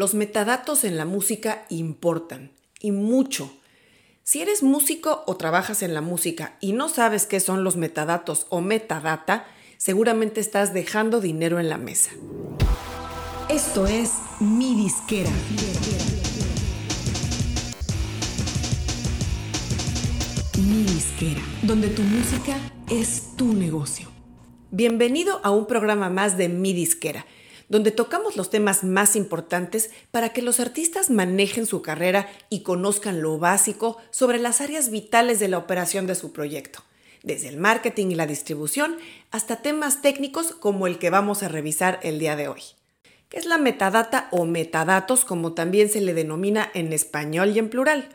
Los metadatos en la música importan, y mucho. Si eres músico o trabajas en la música y no sabes qué son los metadatos o metadata, seguramente estás dejando dinero en la mesa. Esto es Mi Disquera. Mi Disquera, donde tu música es tu negocio. Bienvenido a un programa más de Mi Disquera donde tocamos los temas más importantes para que los artistas manejen su carrera y conozcan lo básico sobre las áreas vitales de la operación de su proyecto, desde el marketing y la distribución hasta temas técnicos como el que vamos a revisar el día de hoy. ¿Qué es la metadata o metadatos como también se le denomina en español y en plural?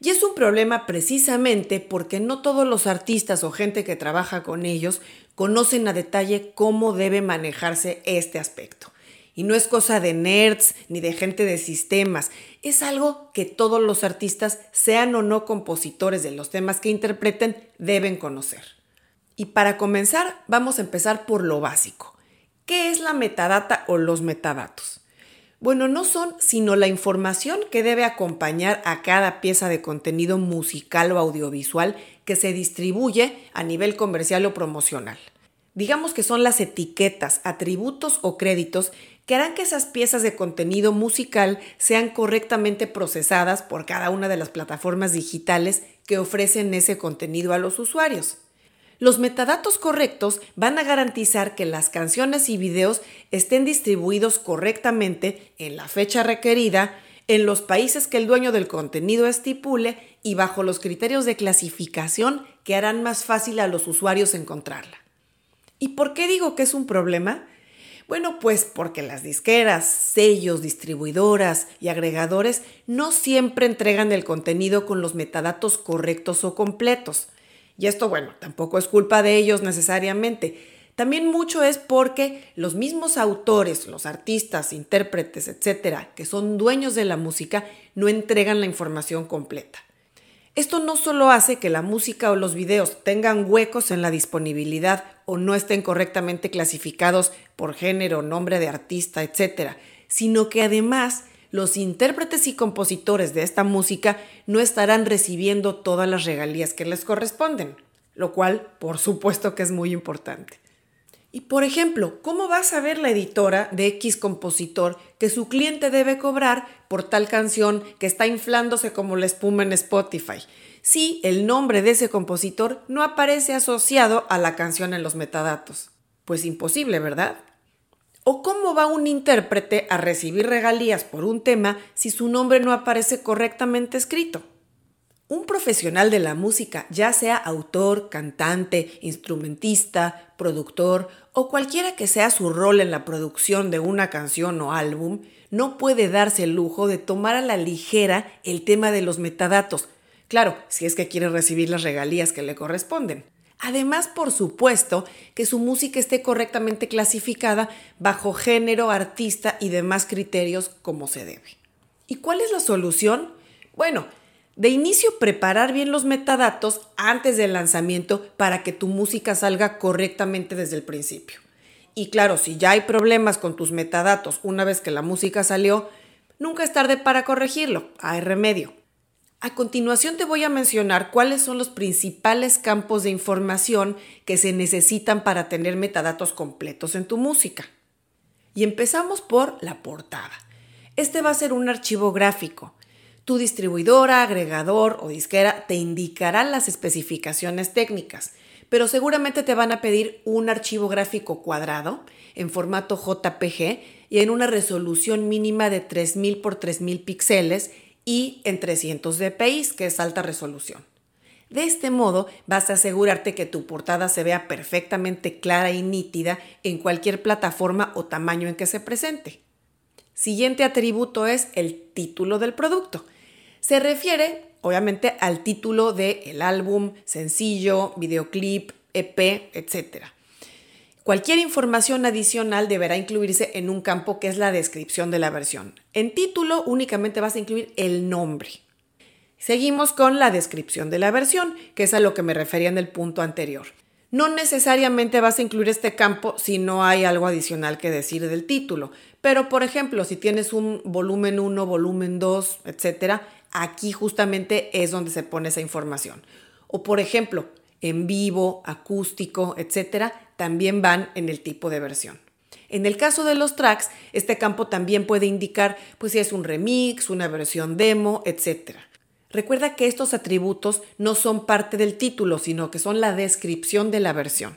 Y es un problema precisamente porque no todos los artistas o gente que trabaja con ellos conocen a detalle cómo debe manejarse este aspecto. Y no es cosa de nerds ni de gente de sistemas, es algo que todos los artistas, sean o no compositores de los temas que interpreten, deben conocer. Y para comenzar, vamos a empezar por lo básico. ¿Qué es la metadata o los metadatos? Bueno, no son sino la información que debe acompañar a cada pieza de contenido musical o audiovisual que se distribuye a nivel comercial o promocional. Digamos que son las etiquetas, atributos o créditos que harán que esas piezas de contenido musical sean correctamente procesadas por cada una de las plataformas digitales que ofrecen ese contenido a los usuarios. Los metadatos correctos van a garantizar que las canciones y videos estén distribuidos correctamente en la fecha requerida, en los países que el dueño del contenido estipule y bajo los criterios de clasificación que harán más fácil a los usuarios encontrarla. ¿Y por qué digo que es un problema? Bueno, pues porque las disqueras, sellos, distribuidoras y agregadores no siempre entregan el contenido con los metadatos correctos o completos. Y esto, bueno, tampoco es culpa de ellos necesariamente. También mucho es porque los mismos autores, los artistas, intérpretes, etcétera, que son dueños de la música, no entregan la información completa. Esto no solo hace que la música o los videos tengan huecos en la disponibilidad o no estén correctamente clasificados por género, nombre de artista, etc., sino que además los intérpretes y compositores de esta música no estarán recibiendo todas las regalías que les corresponden, lo cual por supuesto que es muy importante. Y por ejemplo, ¿cómo va a saber la editora de X compositor que su cliente debe cobrar por tal canción que está inflándose como la espuma en Spotify? Si el nombre de ese compositor no aparece asociado a la canción en los metadatos. Pues imposible, ¿verdad? ¿O cómo va un intérprete a recibir regalías por un tema si su nombre no aparece correctamente escrito? Un profesional de la música, ya sea autor, cantante, instrumentista, productor o cualquiera que sea su rol en la producción de una canción o álbum, no puede darse el lujo de tomar a la ligera el tema de los metadatos. Claro, si es que quiere recibir las regalías que le corresponden. Además, por supuesto, que su música esté correctamente clasificada bajo género, artista y demás criterios como se debe. ¿Y cuál es la solución? Bueno, de inicio, preparar bien los metadatos antes del lanzamiento para que tu música salga correctamente desde el principio. Y claro, si ya hay problemas con tus metadatos una vez que la música salió, nunca es tarde para corregirlo, hay remedio. A continuación te voy a mencionar cuáles son los principales campos de información que se necesitan para tener metadatos completos en tu música. Y empezamos por la portada. Este va a ser un archivo gráfico tu distribuidora, agregador o disquera te indicará las especificaciones técnicas, pero seguramente te van a pedir un archivo gráfico cuadrado en formato JPG y en una resolución mínima de 3000 por 3000 píxeles y en 300 dpi, que es alta resolución. De este modo vas a asegurarte que tu portada se vea perfectamente clara y nítida en cualquier plataforma o tamaño en que se presente. Siguiente atributo es el título del producto. Se refiere, obviamente, al título del álbum, sencillo, videoclip, EP, etc. Cualquier información adicional deberá incluirse en un campo que es la descripción de la versión. En título únicamente vas a incluir el nombre. Seguimos con la descripción de la versión, que es a lo que me refería en el punto anterior. No necesariamente vas a incluir este campo si no hay algo adicional que decir del título, pero por ejemplo, si tienes un volumen 1, volumen 2, etcétera, aquí justamente es donde se pone esa información. O por ejemplo, en vivo, acústico, etcétera, también van en el tipo de versión. En el caso de los tracks, este campo también puede indicar pues si es un remix, una versión demo, etcétera. Recuerda que estos atributos no son parte del título, sino que son la descripción de la versión.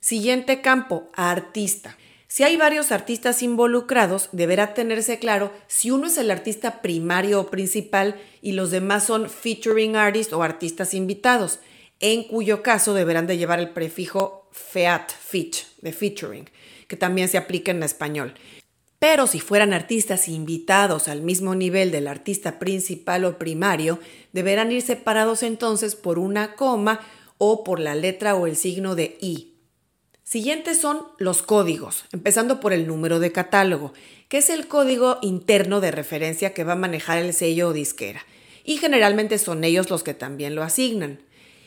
Siguiente campo, artista. Si hay varios artistas involucrados, deberá tenerse claro si uno es el artista primario o principal y los demás son featuring artists o artistas invitados, en cuyo caso deberán de llevar el prefijo feat, feat, de featuring, que también se aplica en español. Pero si fueran artistas invitados al mismo nivel del artista principal o primario, deberán ir separados entonces por una coma o por la letra o el signo de I. Siguientes son los códigos, empezando por el número de catálogo, que es el código interno de referencia que va a manejar el sello o disquera, y generalmente son ellos los que también lo asignan.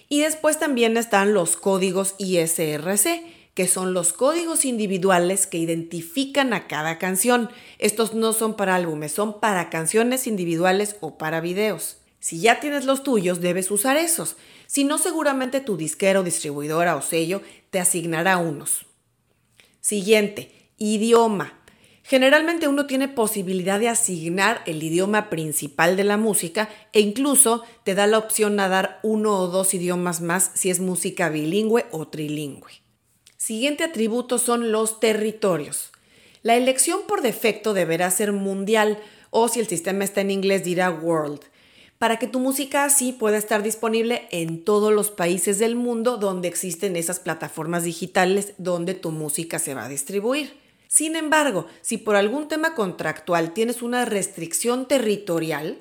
Y después también están los códigos ISRC, que son los códigos individuales que identifican a cada canción. Estos no son para álbumes, son para canciones individuales o para videos. Si ya tienes los tuyos, debes usar esos. Si no, seguramente tu disquero, distribuidora o sello te asignará unos. Siguiente, idioma. Generalmente uno tiene posibilidad de asignar el idioma principal de la música e incluso te da la opción a dar uno o dos idiomas más si es música bilingüe o trilingüe. Siguiente atributo son los territorios. La elección por defecto deberá ser mundial o si el sistema está en inglés dirá world, para que tu música así pueda estar disponible en todos los países del mundo donde existen esas plataformas digitales donde tu música se va a distribuir. Sin embargo, si por algún tema contractual tienes una restricción territorial,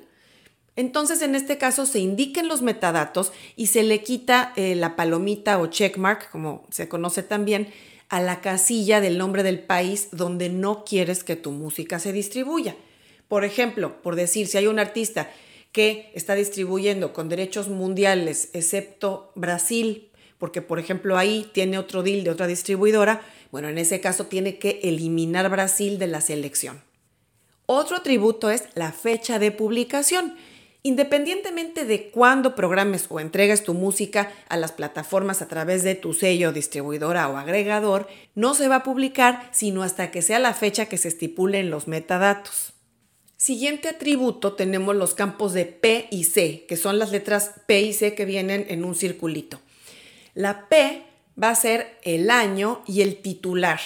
entonces, en este caso, se indiquen los metadatos y se le quita eh, la palomita o checkmark, como se conoce también, a la casilla del nombre del país donde no quieres que tu música se distribuya. Por ejemplo, por decir, si hay un artista que está distribuyendo con derechos mundiales, excepto Brasil, porque por ejemplo ahí tiene otro deal de otra distribuidora, bueno, en ese caso tiene que eliminar Brasil de la selección. Otro atributo es la fecha de publicación. Independientemente de cuándo programes o entregues tu música a las plataformas a través de tu sello, distribuidora o agregador, no se va a publicar sino hasta que sea la fecha que se estipule en los metadatos. Siguiente atributo tenemos los campos de P y C, que son las letras P y C que vienen en un circulito. La P va a ser el año y el titular.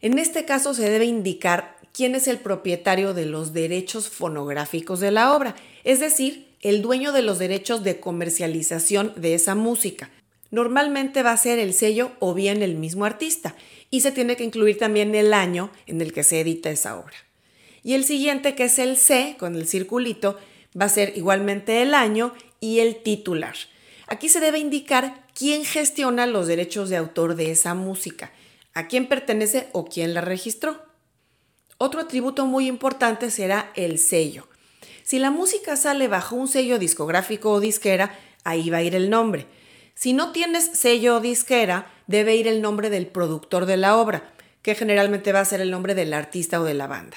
En este caso se debe indicar quién es el propietario de los derechos fonográficos de la obra, es decir, el dueño de los derechos de comercialización de esa música. Normalmente va a ser el sello o bien el mismo artista y se tiene que incluir también el año en el que se edita esa obra. Y el siguiente, que es el C, con el circulito, va a ser igualmente el año y el titular. Aquí se debe indicar quién gestiona los derechos de autor de esa música, a quién pertenece o quién la registró. Otro atributo muy importante será el sello. Si la música sale bajo un sello discográfico o disquera, ahí va a ir el nombre. Si no tienes sello o disquera, debe ir el nombre del productor de la obra, que generalmente va a ser el nombre del artista o de la banda.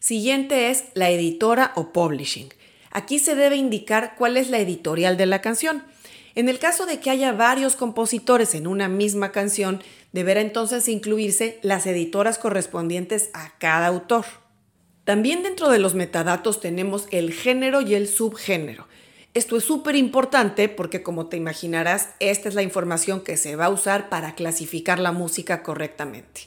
Siguiente es la editora o publishing. Aquí se debe indicar cuál es la editorial de la canción. En el caso de que haya varios compositores en una misma canción, deberá entonces incluirse las editoras correspondientes a cada autor. También dentro de los metadatos tenemos el género y el subgénero. Esto es súper importante porque como te imaginarás, esta es la información que se va a usar para clasificar la música correctamente.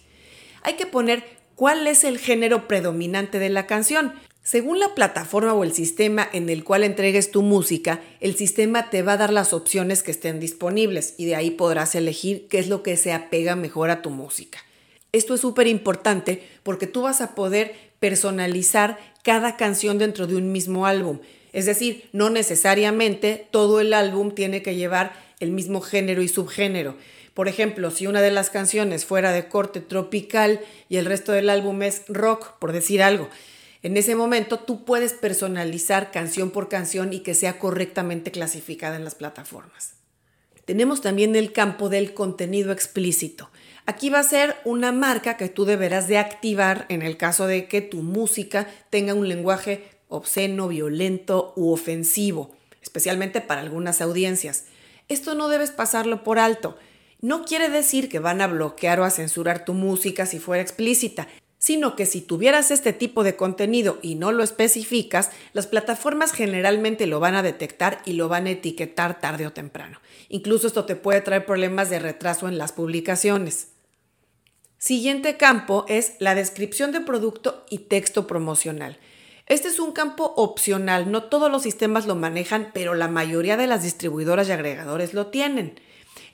Hay que poner cuál es el género predominante de la canción, según la plataforma o el sistema en el cual entregues tu música, el sistema te va a dar las opciones que estén disponibles y de ahí podrás elegir qué es lo que se apega mejor a tu música. Esto es súper importante porque tú vas a poder personalizar cada canción dentro de un mismo álbum. Es decir, no necesariamente todo el álbum tiene que llevar el mismo género y subgénero. Por ejemplo, si una de las canciones fuera de corte tropical y el resto del álbum es rock, por decir algo, en ese momento tú puedes personalizar canción por canción y que sea correctamente clasificada en las plataformas. tenemos también el campo del contenido explícito. Aquí va a ser una marca que tú deberás de activar en el caso de que tu música tenga un lenguaje obsceno, violento u ofensivo, especialmente para algunas audiencias. Esto no debes pasarlo por alto. No quiere decir que van a bloquear o a censurar tu música si fuera explícita, sino que si tuvieras este tipo de contenido y no lo especificas, las plataformas generalmente lo van a detectar y lo van a etiquetar tarde o temprano. Incluso esto te puede traer problemas de retraso en las publicaciones. Siguiente campo es la descripción de producto y texto promocional. Este es un campo opcional, no todos los sistemas lo manejan, pero la mayoría de las distribuidoras y agregadores lo tienen.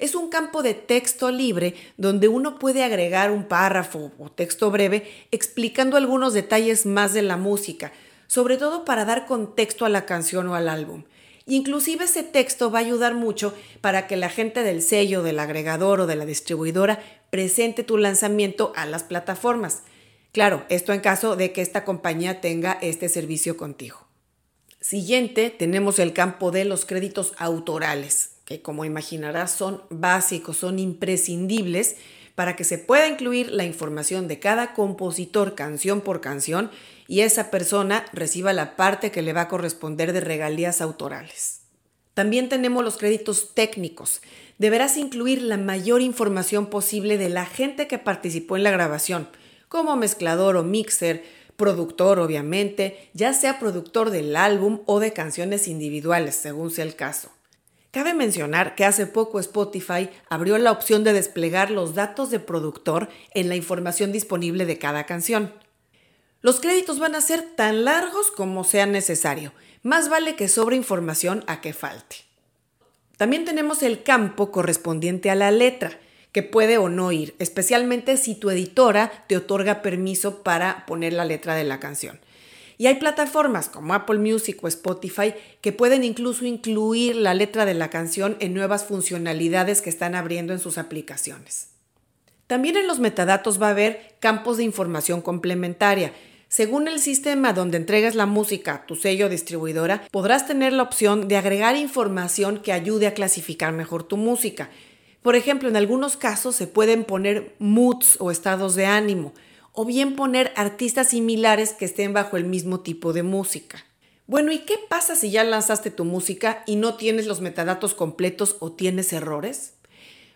Es un campo de texto libre donde uno puede agregar un párrafo o texto breve explicando algunos detalles más de la música, sobre todo para dar contexto a la canción o al álbum. Inclusive ese texto va a ayudar mucho para que la gente del sello, del agregador o de la distribuidora presente tu lanzamiento a las plataformas. Claro, esto en caso de que esta compañía tenga este servicio contigo. Siguiente, tenemos el campo de los créditos autorales, que como imaginarás son básicos, son imprescindibles para que se pueda incluir la información de cada compositor canción por canción y esa persona reciba la parte que le va a corresponder de regalías autorales. También tenemos los créditos técnicos. Deberás incluir la mayor información posible de la gente que participó en la grabación, como mezclador o mixer, productor obviamente, ya sea productor del álbum o de canciones individuales, según sea el caso. Cabe mencionar que hace poco Spotify abrió la opción de desplegar los datos de productor en la información disponible de cada canción. Los créditos van a ser tan largos como sea necesario. Más vale que sobre información a que falte. También tenemos el campo correspondiente a la letra, que puede o no ir, especialmente si tu editora te otorga permiso para poner la letra de la canción. Y hay plataformas como Apple Music o Spotify que pueden incluso incluir la letra de la canción en nuevas funcionalidades que están abriendo en sus aplicaciones. También en los metadatos va a haber campos de información complementaria. Según el sistema donde entregas la música a tu sello distribuidora, podrás tener la opción de agregar información que ayude a clasificar mejor tu música. Por ejemplo, en algunos casos se pueden poner moods o estados de ánimo, o bien poner artistas similares que estén bajo el mismo tipo de música. Bueno, ¿y qué pasa si ya lanzaste tu música y no tienes los metadatos completos o tienes errores?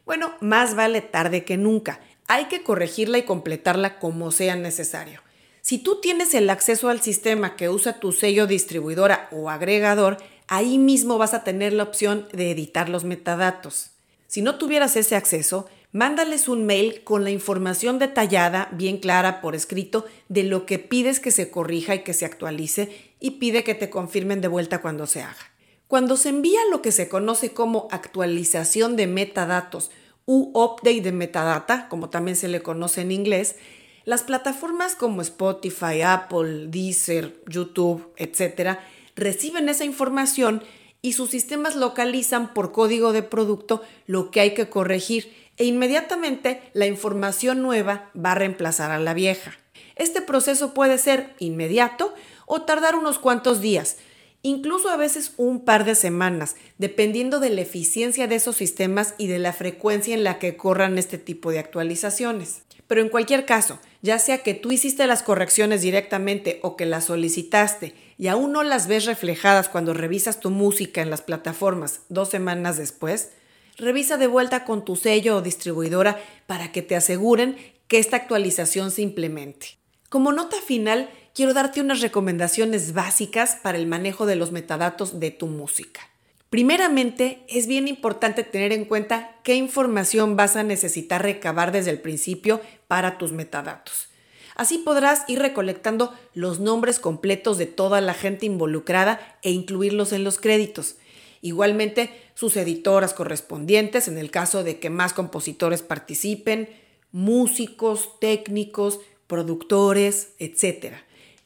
Bueno, más vale tarde que nunca. Hay que corregirla y completarla como sea necesario. Si tú tienes el acceso al sistema que usa tu sello distribuidora o agregador, ahí mismo vas a tener la opción de editar los metadatos. Si no tuvieras ese acceso, Mándales un mail con la información detallada, bien clara por escrito, de lo que pides que se corrija y que se actualice y pide que te confirmen de vuelta cuando se haga. Cuando se envía lo que se conoce como actualización de metadatos u update de metadata, como también se le conoce en inglés, las plataformas como Spotify, Apple, Deezer, YouTube, etc., reciben esa información y sus sistemas localizan por código de producto lo que hay que corregir e inmediatamente la información nueva va a reemplazar a la vieja. Este proceso puede ser inmediato o tardar unos cuantos días, incluso a veces un par de semanas, dependiendo de la eficiencia de esos sistemas y de la frecuencia en la que corran este tipo de actualizaciones. Pero en cualquier caso, ya sea que tú hiciste las correcciones directamente o que las solicitaste y aún no las ves reflejadas cuando revisas tu música en las plataformas dos semanas después, revisa de vuelta con tu sello o distribuidora para que te aseguren que esta actualización se implemente. Como nota final, quiero darte unas recomendaciones básicas para el manejo de los metadatos de tu música. Primeramente, es bien importante tener en cuenta qué información vas a necesitar recabar desde el principio para tus metadatos. Así podrás ir recolectando los nombres completos de toda la gente involucrada e incluirlos en los créditos. Igualmente, sus editoras correspondientes en el caso de que más compositores participen, músicos, técnicos, productores, etc.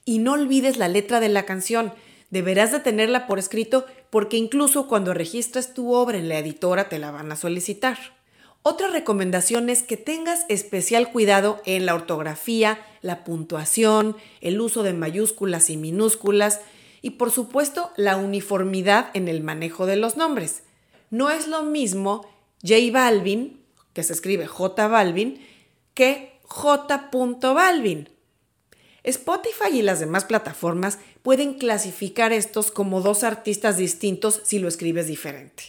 Y no olvides la letra de la canción. Deberás de tenerla por escrito porque incluso cuando registras tu obra en la editora te la van a solicitar. Otra recomendación es que tengas especial cuidado en la ortografía, la puntuación, el uso de mayúsculas y minúsculas y por supuesto la uniformidad en el manejo de los nombres. No es lo mismo J Balvin, que se escribe J Balvin, que J. Balvin. Spotify y las demás plataformas pueden clasificar estos como dos artistas distintos si lo escribes diferente.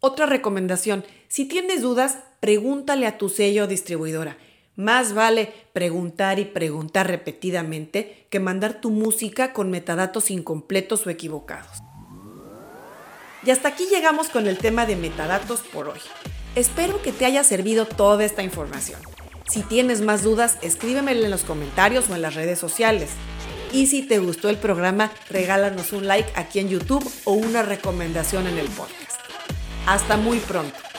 Otra recomendación, si tienes dudas, pregúntale a tu sello o distribuidora. Más vale preguntar y preguntar repetidamente que mandar tu música con metadatos incompletos o equivocados. Y hasta aquí llegamos con el tema de metadatos por hoy. Espero que te haya servido toda esta información. Si tienes más dudas, escríbemelo en los comentarios o en las redes sociales. Y si te gustó el programa, regálanos un like aquí en YouTube o una recomendación en el podcast. Hasta muy pronto.